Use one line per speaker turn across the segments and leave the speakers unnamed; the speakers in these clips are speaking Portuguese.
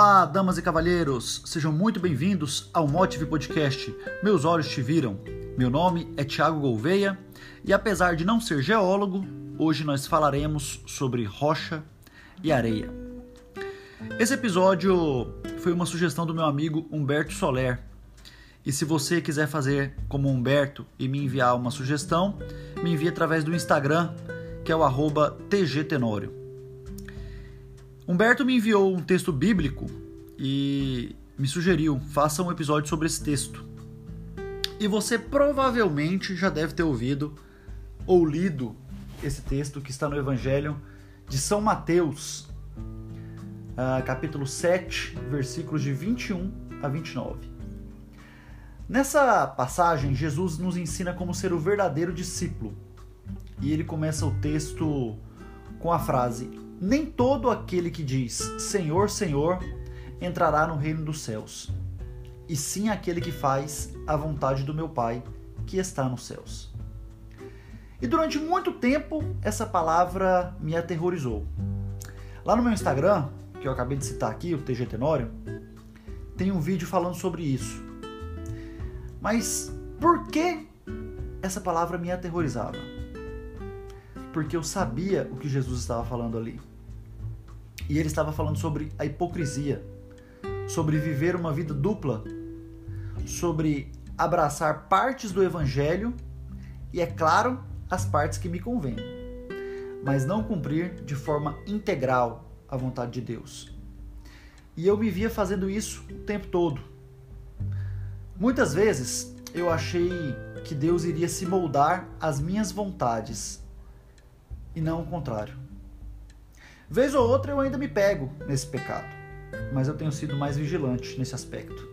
Olá, damas e cavalheiros, sejam muito bem-vindos ao Motive Podcast. Meus olhos te viram. Meu nome é Tiago Gouveia e apesar de não ser geólogo, hoje nós falaremos sobre rocha e areia. Esse episódio foi uma sugestão do meu amigo Humberto Soler. E se você quiser fazer como Humberto e me enviar uma sugestão, me envie através do Instagram, que é o arroba tgtenório. Humberto me enviou um texto bíblico e me sugeriu: faça um episódio sobre esse texto. E você provavelmente já deve ter ouvido ou lido esse texto que está no Evangelho de São Mateus, uh, capítulo 7, versículos de 21 a 29. Nessa passagem, Jesus nos ensina como ser o verdadeiro discípulo. E ele começa o texto com a frase: nem todo aquele que diz Senhor, Senhor entrará no reino dos céus, e sim aquele que faz a vontade do meu Pai que está nos céus. E durante muito tempo essa palavra me aterrorizou. Lá no meu Instagram, que eu acabei de citar aqui, o TG Tenório, tem um vídeo falando sobre isso. Mas por que essa palavra me aterrorizava? Porque eu sabia o que Jesus estava falando ali. E ele estava falando sobre a hipocrisia, sobre viver uma vida dupla, sobre abraçar partes do evangelho e, é claro, as partes que me convêm, mas não cumprir de forma integral a vontade de Deus. E eu me via fazendo isso o tempo todo. Muitas vezes eu achei que Deus iria se moldar às minhas vontades e não o contrário. Vez ou outra eu ainda me pego nesse pecado, mas eu tenho sido mais vigilante nesse aspecto.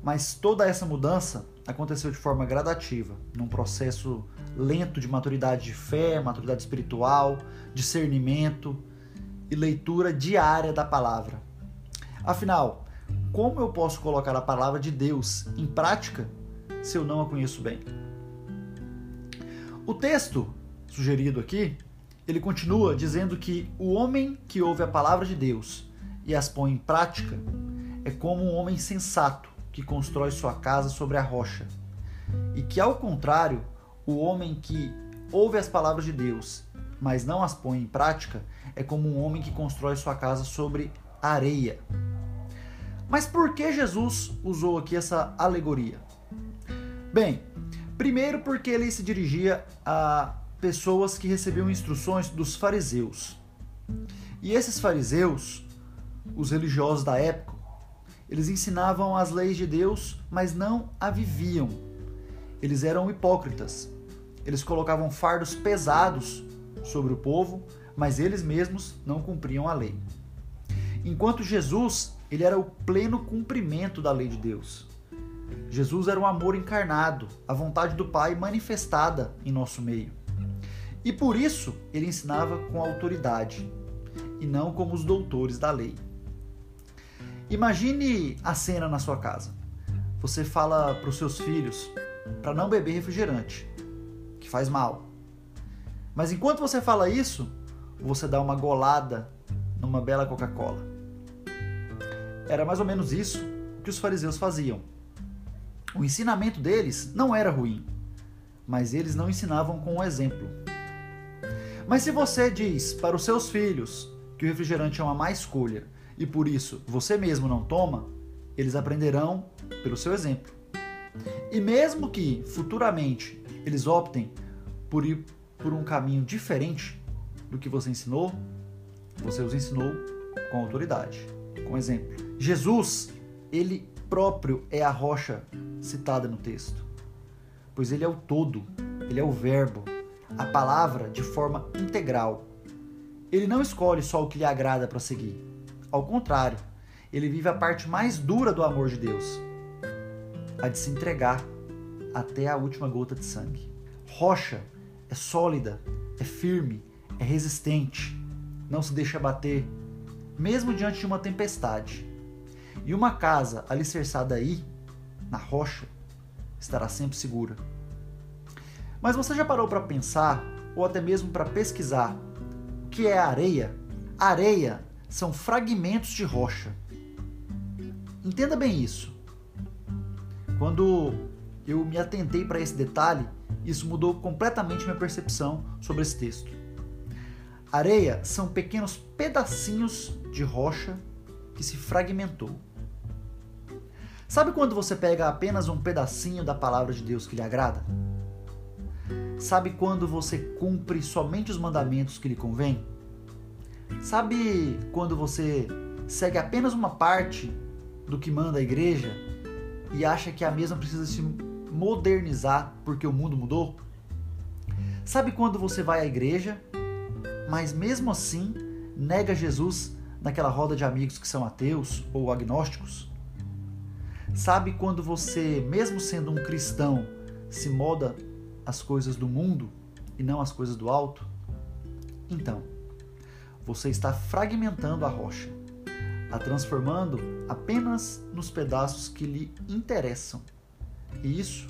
Mas toda essa mudança aconteceu de forma gradativa, num processo lento de maturidade de fé, maturidade espiritual, discernimento e leitura diária da palavra. Afinal, como eu posso colocar a palavra de Deus em prática se eu não a conheço bem? O texto sugerido aqui ele continua dizendo que o homem que ouve a palavra de Deus e as põe em prática é como um homem sensato que constrói sua casa sobre a rocha. E que, ao contrário, o homem que ouve as palavras de Deus, mas não as põe em prática, é como um homem que constrói sua casa sobre areia. Mas por que Jesus usou aqui essa alegoria? Bem, primeiro porque ele se dirigia a pessoas que recebiam instruções dos fariseus. E esses fariseus, os religiosos da época, eles ensinavam as leis de Deus, mas não a viviam. Eles eram hipócritas. Eles colocavam fardos pesados sobre o povo, mas eles mesmos não cumpriam a lei. Enquanto Jesus, ele era o pleno cumprimento da lei de Deus. Jesus era o amor encarnado, a vontade do Pai manifestada em nosso meio. E por isso ele ensinava com autoridade e não como os doutores da lei. Imagine a cena na sua casa. Você fala para os seus filhos para não beber refrigerante, que faz mal. Mas enquanto você fala isso, você dá uma golada numa bela Coca-Cola. Era mais ou menos isso que os fariseus faziam. O ensinamento deles não era ruim, mas eles não ensinavam com o exemplo. Mas se você diz para os seus filhos que o refrigerante é uma má escolha e por isso você mesmo não toma, eles aprenderão pelo seu exemplo. E mesmo que futuramente eles optem por ir por um caminho diferente do que você ensinou, você os ensinou com autoridade, com exemplo. Jesus, ele próprio é a rocha citada no texto, pois ele é o todo, ele é o Verbo, a palavra de forma integral. Ele não escolhe só o que lhe agrada para seguir. Ao contrário, ele vive a parte mais dura do amor de Deus, a de se entregar até a última gota de sangue. Rocha é sólida, é firme, é resistente, não se deixa bater, mesmo diante de uma tempestade. E uma casa alicerçada aí, na rocha, estará sempre segura. Mas você já parou para pensar, ou até mesmo para pesquisar, o que é areia? Areia são fragmentos de rocha. Entenda bem isso. Quando eu me atentei para esse detalhe, isso mudou completamente minha percepção sobre esse texto. Areia são pequenos pedacinhos de rocha que se fragmentou. Sabe quando você pega apenas um pedacinho da palavra de Deus que lhe agrada? Sabe quando você cumpre somente os mandamentos que lhe convém? Sabe quando você segue apenas uma parte do que manda a igreja e acha que a mesma precisa se modernizar porque o mundo mudou? Sabe quando você vai à igreja, mas mesmo assim nega Jesus naquela roda de amigos que são ateus ou agnósticos? Sabe quando você, mesmo sendo um cristão, se moda as coisas do mundo e não as coisas do alto? Então, você está fragmentando a rocha, a transformando apenas nos pedaços que lhe interessam. E isso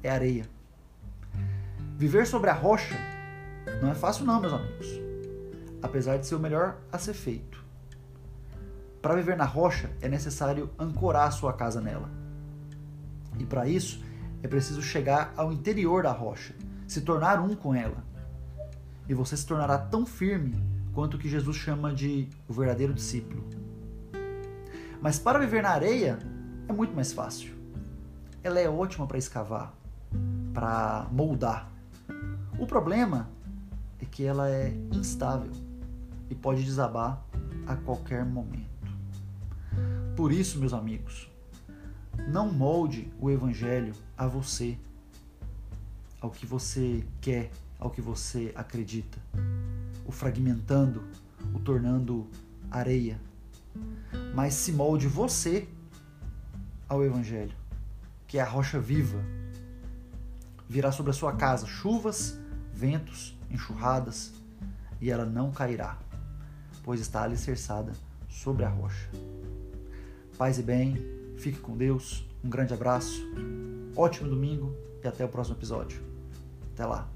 é areia. Viver sobre a rocha não é fácil não, meus amigos. Apesar de ser o melhor a ser feito. Para viver na rocha é necessário ancorar sua casa nela. E para isso é preciso chegar ao interior da rocha, se tornar um com ela. E você se tornará tão firme quanto o que Jesus chama de o verdadeiro discípulo. Mas para viver na areia é muito mais fácil. Ela é ótima para escavar, para moldar. O problema é que ela é instável e pode desabar a qualquer momento. Por isso, meus amigos, não molde o evangelho a você, ao que você quer, ao que você acredita o fragmentando, o tornando areia, mas se molde você ao Evangelho, que é a rocha viva. Virá sobre a sua casa chuvas, ventos, enxurradas, e ela não cairá, pois está alicerçada sobre a rocha. Paz e bem, fique com Deus, um grande abraço, ótimo domingo e até o próximo episódio. Até lá!